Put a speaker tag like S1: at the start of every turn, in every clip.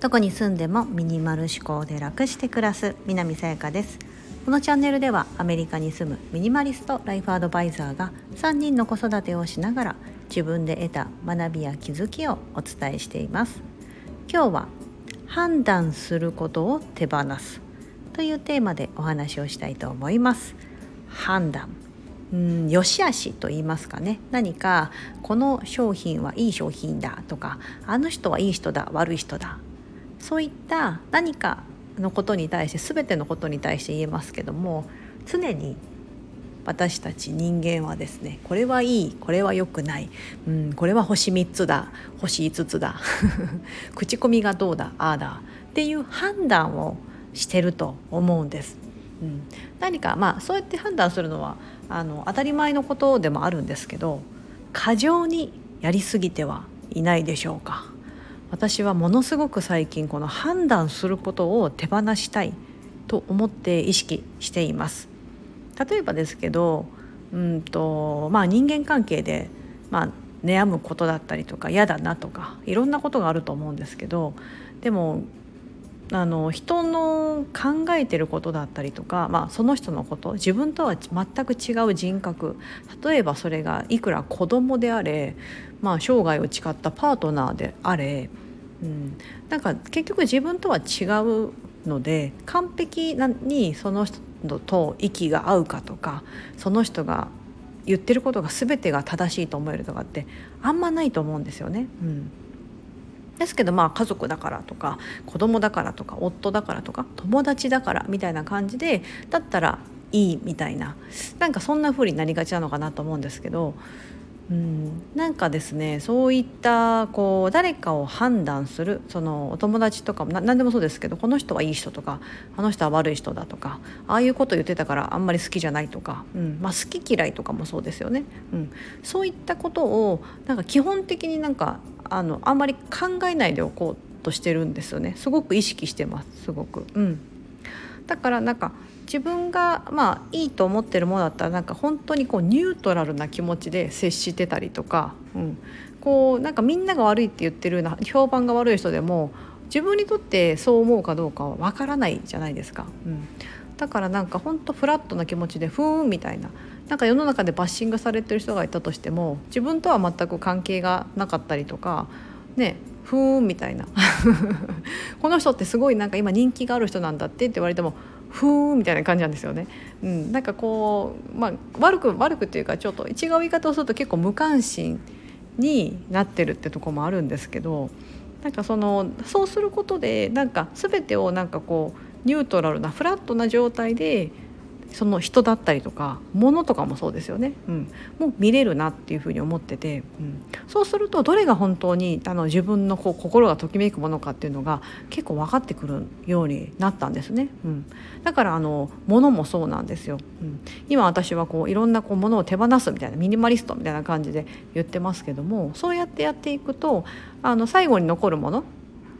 S1: どこに住んでもミニマル思考で楽して暮らす南さやかです。このチャンネルではアメリカに住むミニマリストライフアドバイザーが3人の子育てをしながら自分で得た学びや気づきをお伝えしています。今日は判断することを手放すというテーマでお話をしたいと思います。判断。うん良し悪しと言いますかね。何かこの商品はいい商品だとかあの人はいい人だ悪い人だ。そういった何かのことに対して全てのことに対して言えますけども常に私たち人間はですねこれはいいこれは良くない、うん、これは星3つだ星5つだ。口コミがどうだああだっていう判断をしてると思うんです。うん、何かまあそうやって判断するのはあの当たり前のことでもあるんですけど過剰にやりすぎてはいないでしょうか。私はものすごく最近この判断することを手放したいと思って意識しています例えばですけどうんとまあ人間関係で、まあ、悩むことだったりとか嫌だなとかいろんなことがあると思うんですけどでもあの人の考えてることだったりとか、まあ、その人のこと自分とは全く違う人格。例えばそれがいくら子供であれ、まあ、生涯を誓ったパートナーであれうん、なんか結局自分とは違うので完璧にその人と息が合うかとかその人が言ってることが全てが正しいと思えるとかってあんまないと思うんですよね。うん。ですけどまあ家族だからとか子供だからとか夫だからとか友達だからみたいな感じでだったらいいみたいななんかそんな風になりがちなのかなと思うんですけどうん、なんかですねそういったこう誰かを判断するそのお友達とかも何でもそうですけどこの人はいい人とかあの人は悪い人だとかああいうこと言ってたからあんまり好きじゃないとか、うん。まあ、好き嫌いとかもそうですよね、うん、そういったことをなんか基本的になんかあのあんまり考えないでおこうとしてるんですよね。すごく意識してますすごく。うん。だからなんか自分がまあいいと思ってるものだったらなんか本当にこうニュートラルな気持ちで接してたりとか、うん、こうなんかみんなが悪いって言ってるような評判が悪い人でも自分にとってそう思うかどうかはわからないじゃないですか。うん、だからなんか本当フラットな気持ちでふーんみたいななんか世の中でバッシングされてる人がいたとしても自分とは全く関係がなかったりとかねふーんみたいな。この人ってすごいなんか今人気がある人なんだってって言われてもふーんみたいな感じなんですよね。うん、なんかこう、まあ、悪く悪くっていうかちょっと違う言い方をすると結構無関心になってるってとこもあるんですけどなんかそのそうすることでなんか全てをなんかこうニュートラルなフラットな状態でその人だったりとか物とかもそうですよね、うん、もう見れるなっていうふうに思ってて、うん、そうするとどれが本当にあの自分のこう心がときめくものかっていうのが結構分かってくるようになったんですね、うん、だからあの物もそうなんですよ、うん、今私はこういろんなこう物を手放すみたいなミニマリストみたいな感じで言ってますけどもそうやってやっていくとあの最後に残るもの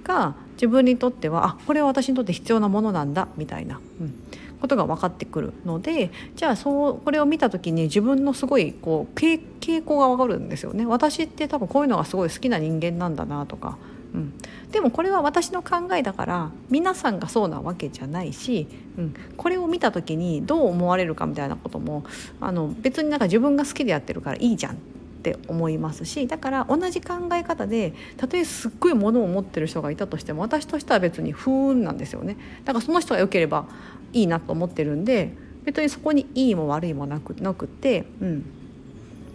S1: が自分にとってはあこれは私にとって必要なものなんだみたいな、うん、ことが分かってくるのでじゃあそうこれを見た時に自分のすごいこう傾向が分かるんですよね。私って多分こういうのがすごい好きな人間なんだなとか、うん、でもこれは私の考えだから皆さんがそうなわけじゃないし、うん、これを見た時にどう思われるかみたいなこともあの別になんか自分が好きでやってるからいいじゃんっって思いますしだから同じ考え方でたとえすっごいものを持ってる人がいたとしても私としては別に不運なんですよねだからその人が良ければいいなと思ってるんで別にそこにいいも悪いもなくなくって、うん、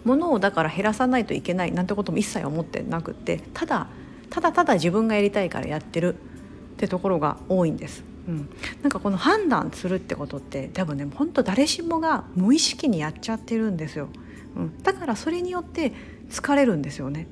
S1: 物をだから減らさないといけないなんてことも一切思ってなくってただただただ自分がやりたいからやってるってところが多いんです。うん、なんかこの判断するってことって多分ね本当誰しもが無意識にやっちゃってるんですよ。うん、だからそれによって疲れるんですよね。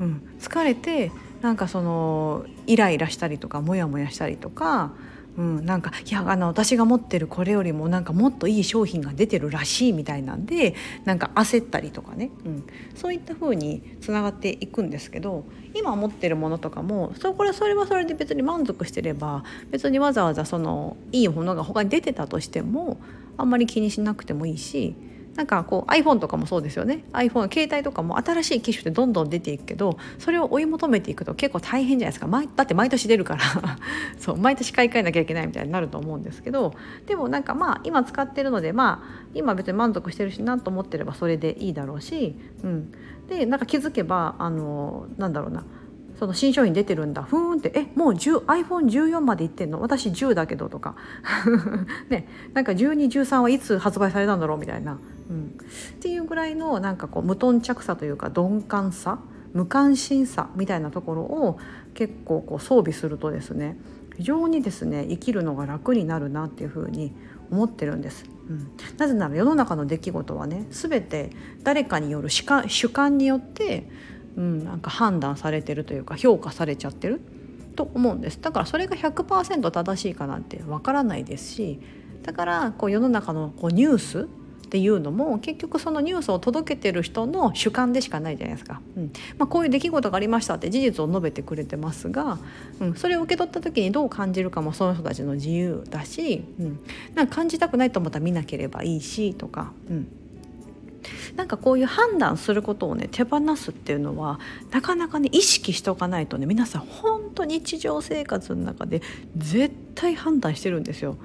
S1: うん、疲れてなんかそのイライラしたりとかモヤモヤしたりとかうん、なんかいやあの私が持ってるこれよりもなんかもっといい商品が出てるらしいみたいなんでなんか焦ったりとかね、うん、そういった風につながっていくんですけど今持ってるものとかもそこれそれはそれで別に満足してれば別にわざわざそのいいものが他に出てたとしてもあんまり気にしなくてもいいしなんかこう iPhone とかもそうですよね。iPhone 携帯とかも新しい機種ってどんどん出ていくけどそれを追い求めていくと結構大変じゃないですか。だって毎年出るから。そう毎年買い替えなきゃいけないみたいになると思うんですけどでもなんかまあ今使ってるのでまあ今別に満足してるしなと思ってればそれでいいだろうし、うん、でなんか気づけばあのなんだろうな。その新商品出てるんだ。ふーんってえもう10 iPhone14 までいってんの？私10だけどとか。ねなんか1213はいつ発売されたんだろうみたいな、うん、っていうぐらいのなんかこう無頓着さというか鈍感さ無関心さみたいなところを結構こう装備するとですね非常にですね生きるのが楽になるなっていうふうに思ってるんです。うん、なぜなら世の中の出来事はね全て誰かによる主観主観によってうん、なんか判断されてるというか評価されちゃってると思うんです。だからそれが100%正しいかなんてわからないですしだからこう世の中のこうニュースっていうのも結局そのニュースを届けてる人の主観でしかないじゃないですか、うん。まあ、こういう出来事がありましたって事実を述べてくれてますが、うん、それを受け取った時にどう感じるかもその人たちの自由だし、うん、なんか感じたくないと思ったら見なければいいしとか、うん、なんかこういう判断することをね手放すっていうのはなかなかね意識しておかないとね皆さん本当日常生活の中で絶対判断してるんですよ。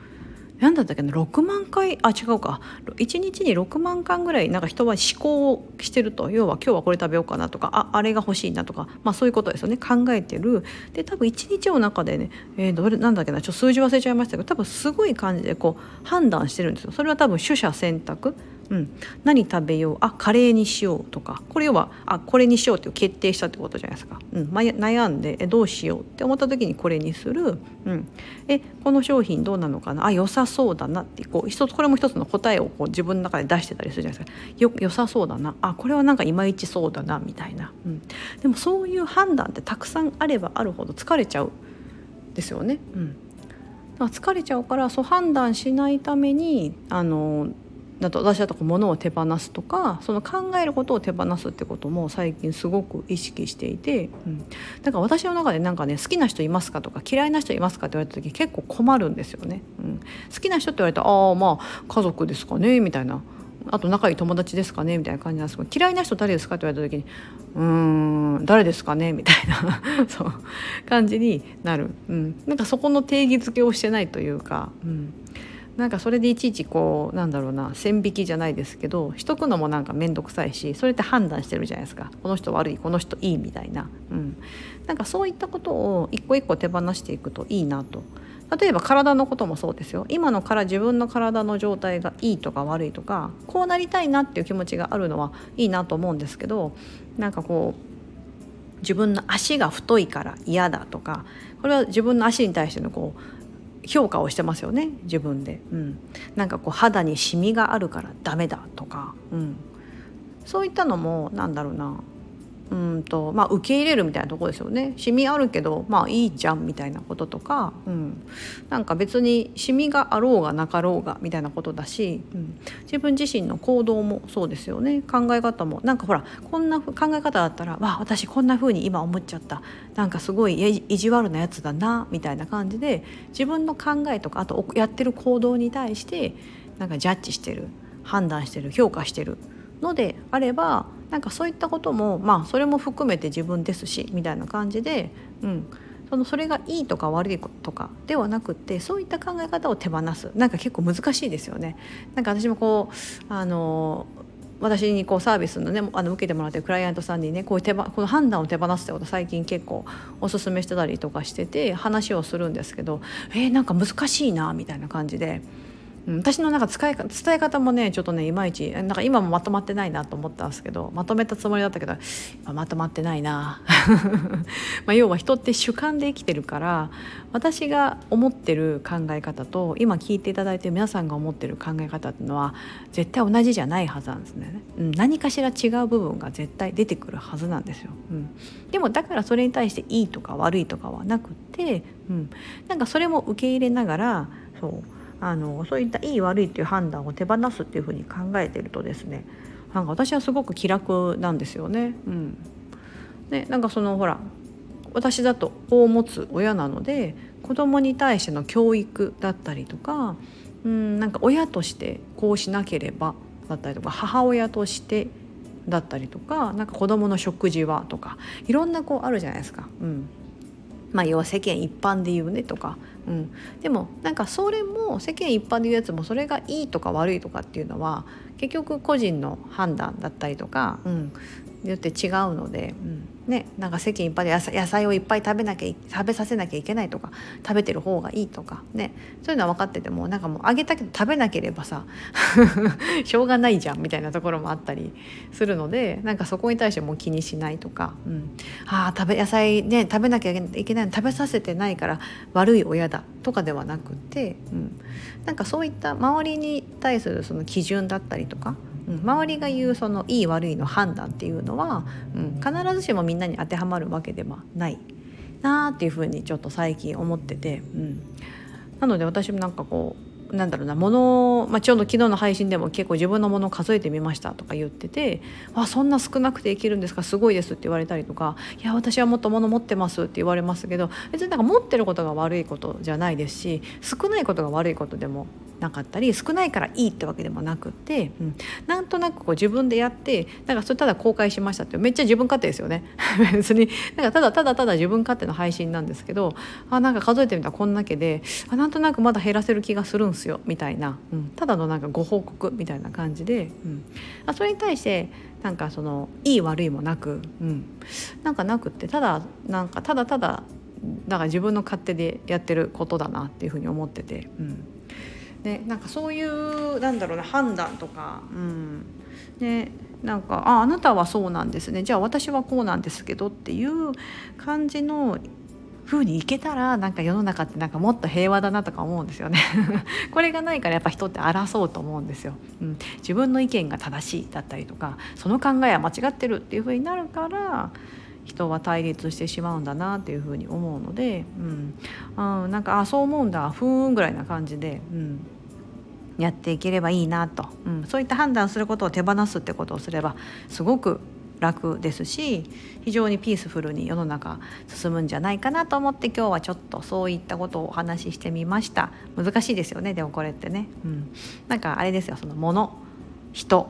S1: 何だったっけな？6万回？あ違うか。1日に6万回ぐらいなんか人は思考をしてると。要は今日はこれ食べようかなとかああれが欲しいなとか、まあ、そういうことですよね。考えてる。で多分1日の中でね、えー、どれなんだっけな？ちょっと数字忘れちゃいましたけど多分すごい感じでこう判断してるんですよ。それは多分取捨選択。うん、何食べよう？あカレーにしようとか。これ要はあこれにしようって決定したってことじゃないですか、うん、悩んでえどうしようって思った時にこれにする、うん、えこの商品どうなのかな？あ良さそうだなって。こう一つこれも一つの答えをこう自分の中で出してたりするじゃないですか。よ良さそうだな。あこれはなんかいまいちそうだなみたいな、うん、でもそういう判断ってたくさんあればあるほど疲れちゃうですよね。うん。疲れちゃうからそう判断しないためにあのだと私だと物を手放すとかその考えることを手放すってことも最近すごく意識していて、うん、だから私の中でなんかね好きな人いますかとか嫌いな人いますかって言われた時結構困るんですよね。うん、好きな人って言われたらああまあ家族ですかねみたいな。あと仲いい友達ですかねみたいな感じなんですけど嫌いな人誰ですかって言われた時に「うーん誰ですかね?」みたいな そう感じになる、うん、なんかそこの定義づけをしてないというか、うん、なんかそれでいちいちこうなんだろうな線引きじゃないですけどしとくのもなんか面倒くさいしそれって判断してるじゃないですか。この人悪いこの人いいみたいな、うん、なんかそういったことを一個一個手放していくといいなと。例えば体のこともそうですよ。今のから自分の体の状態がいいとか悪いとかこうなりたいなっていう気持ちがあるのはいいなと思うんですけどなんかこう自分の足が太いから嫌だとかこれは自分の足に対してのこう評価をしてますよね自分で、うん、なんかこう肌にシミがあるからダメだとか、うん、そういったのもなんだろうな。うんとまあ、受け入れるみたいなとこですよね。シミあるけどまあいいじゃんみたいなこととか、うん、なんか別にシミがあろうがなかろうがみたいなことだし、うん、自分自身の行動もそうですよね。考え方も。なんかほらこんな考え方だったらわ私こんな風に今思っちゃった。なんかすごい意地悪なやつだなみたいな感じで自分の考えとかあとやってる行動に対してなんかジャッジしてる判断してる評価してるのであればなんかそういったこともまあそれも含めて自分ですしみたいな感じで、うん、そのそれがいいとか悪いとかではなくってそういった考え方を手放すなんか結構難しいですよね。なんか私もこうあの私にこうサービスのねあの受けてもらってるクライアントさんにねこういう手この判断を手放すってこと最近結構おすすめしてたりとかしてて話をするんですけどえー、なんか難しいなみたいな感じで。私のなんか使い伝え方もねちょっとねいまいちなんか今もまとまってないなと思ったんですけどまとめたつもりだったけどまとまってないな。ま要は人って主観で生きてるから私が思ってる考え方と今聞いていただいてる皆さんが思ってる考え方っていうのは絶対同じじゃないはずなんですね、うん、何かしら違う部分が絶対出てくるはずなんですよ、うん、でもだからそれに対していいとか悪いとかはなくて、うん、なんかそれも受け入れながらそうあのそういったいい悪いっていう判断を手放すっていうふうに考えてるとですねなんか私はすごく気楽なんですよね。うん、でなんかそのほら私だと子を持つ親なので子供に対しての教育だったりとかうんなんか親としてこうしなければだったりとか母親としてだったりとかなんか子供の食事はとかいろんなこうあるじゃないですか。うんまあ、要は世間一般で言うねとか、うん、でもなんかそれも世間一般で言うやつもそれがいいとか悪いとかっていうのは結局個人の判断だったりとか、うん、によって違うので、うん。ね、なんか世間一般で野菜をいっぱい食べなきゃ食べさせなきゃいけないとか食べてる方がいいとかね。そういうのは分かっててもなんかもうあげたけど食べなければさ しょうがないじゃんみたいなところもあったりするのでなんかそこに対してもう気にしないとか、うん、あ食べ野菜ね食べなきゃいけないの食べさせてないから悪い親だとかではなくて、うん、なんかそういった周りに対するその基準だったりとかうん、周りが言うそのいい悪いの判断っていうのは、うん、必ずしもみんなに当てはまるわけではないなっていうふうにちょっと最近思ってて、うん、なので私もなんかこうなんだろうな物、まあ、ちょうど昨日の配信でも結構自分のものを数えてみましたとか言ってて「あそんな少なくていけるんですかすごいです」って言われたりとか「いや私はもっと物持ってます」って言われますけど別になんか持ってることが悪いことじゃないですし少ないことが悪いことでもなかったり少ないからいいってわけでもなくって、うん、なんとなくこう自分でやってなんかそれただ公開しましたってめっちゃ自分勝手ですよね。別に。なんかただただただ自分勝手の配信なんですけどあなんか数えてみたらこんだけであなんとなくまだ減らせる気がするんすよみたいな、うん、ただのなんかご報告みたいな感じで、うん、あそれに対してなんかそのいい悪いもなく、うん、なんかなくってただなんかただただだから自分の勝手でやってることだなっていうふうに思ってて、うん、ね、なんかそういうなんだろうな判断とか、うん。ね、なんかああなたはそうなんですね。じゃあ私はこうなんですけどっていう感じの風にいけたらなんか世の中ってなんかもっと平和だなとか思うんですよね。これがないからやっぱ人って争うと思うんですよ、うん、自分の意見が正しいだったりとかその考えは間違ってるっていう風になるから人は対立してしまうんだなっていうふうに思うので、うん、うん、なんかあそう思うんだ。ふーんぐらいな感じで、うん、やっていければいいなと、うん、そういった判断することを手放すってことをすればすごく楽ですし非常にピースフルに世の中進むんじゃないかなと思って今日はちょっとそういったことをお話ししてみました。難しいですよねでもこれってね、うん、なんかあれですよそのもの人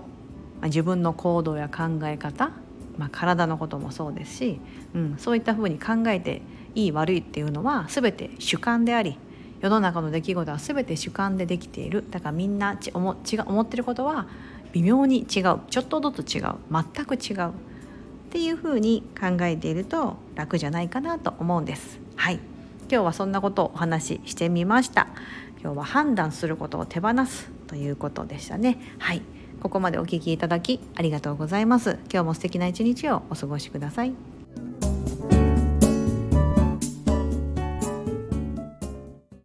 S1: 自分の行動や考え方。まあ、体のこともそうですし、うん、そういったふうに考えていい悪いっていうのは全て主観であり世の中の出来事は全て主観でできている。だからみんな思思ってることは微妙に違う。ちょっとずつ違う。全く違う。っていうふうに考えていると楽じゃないかなと思うんです。はい。今日はそんなことをお話ししてみました。今日は判断することを手放すということでしたね。はい。ここまでお聴きいただきありがとうございます。今日も素敵な一日をお過ごしください。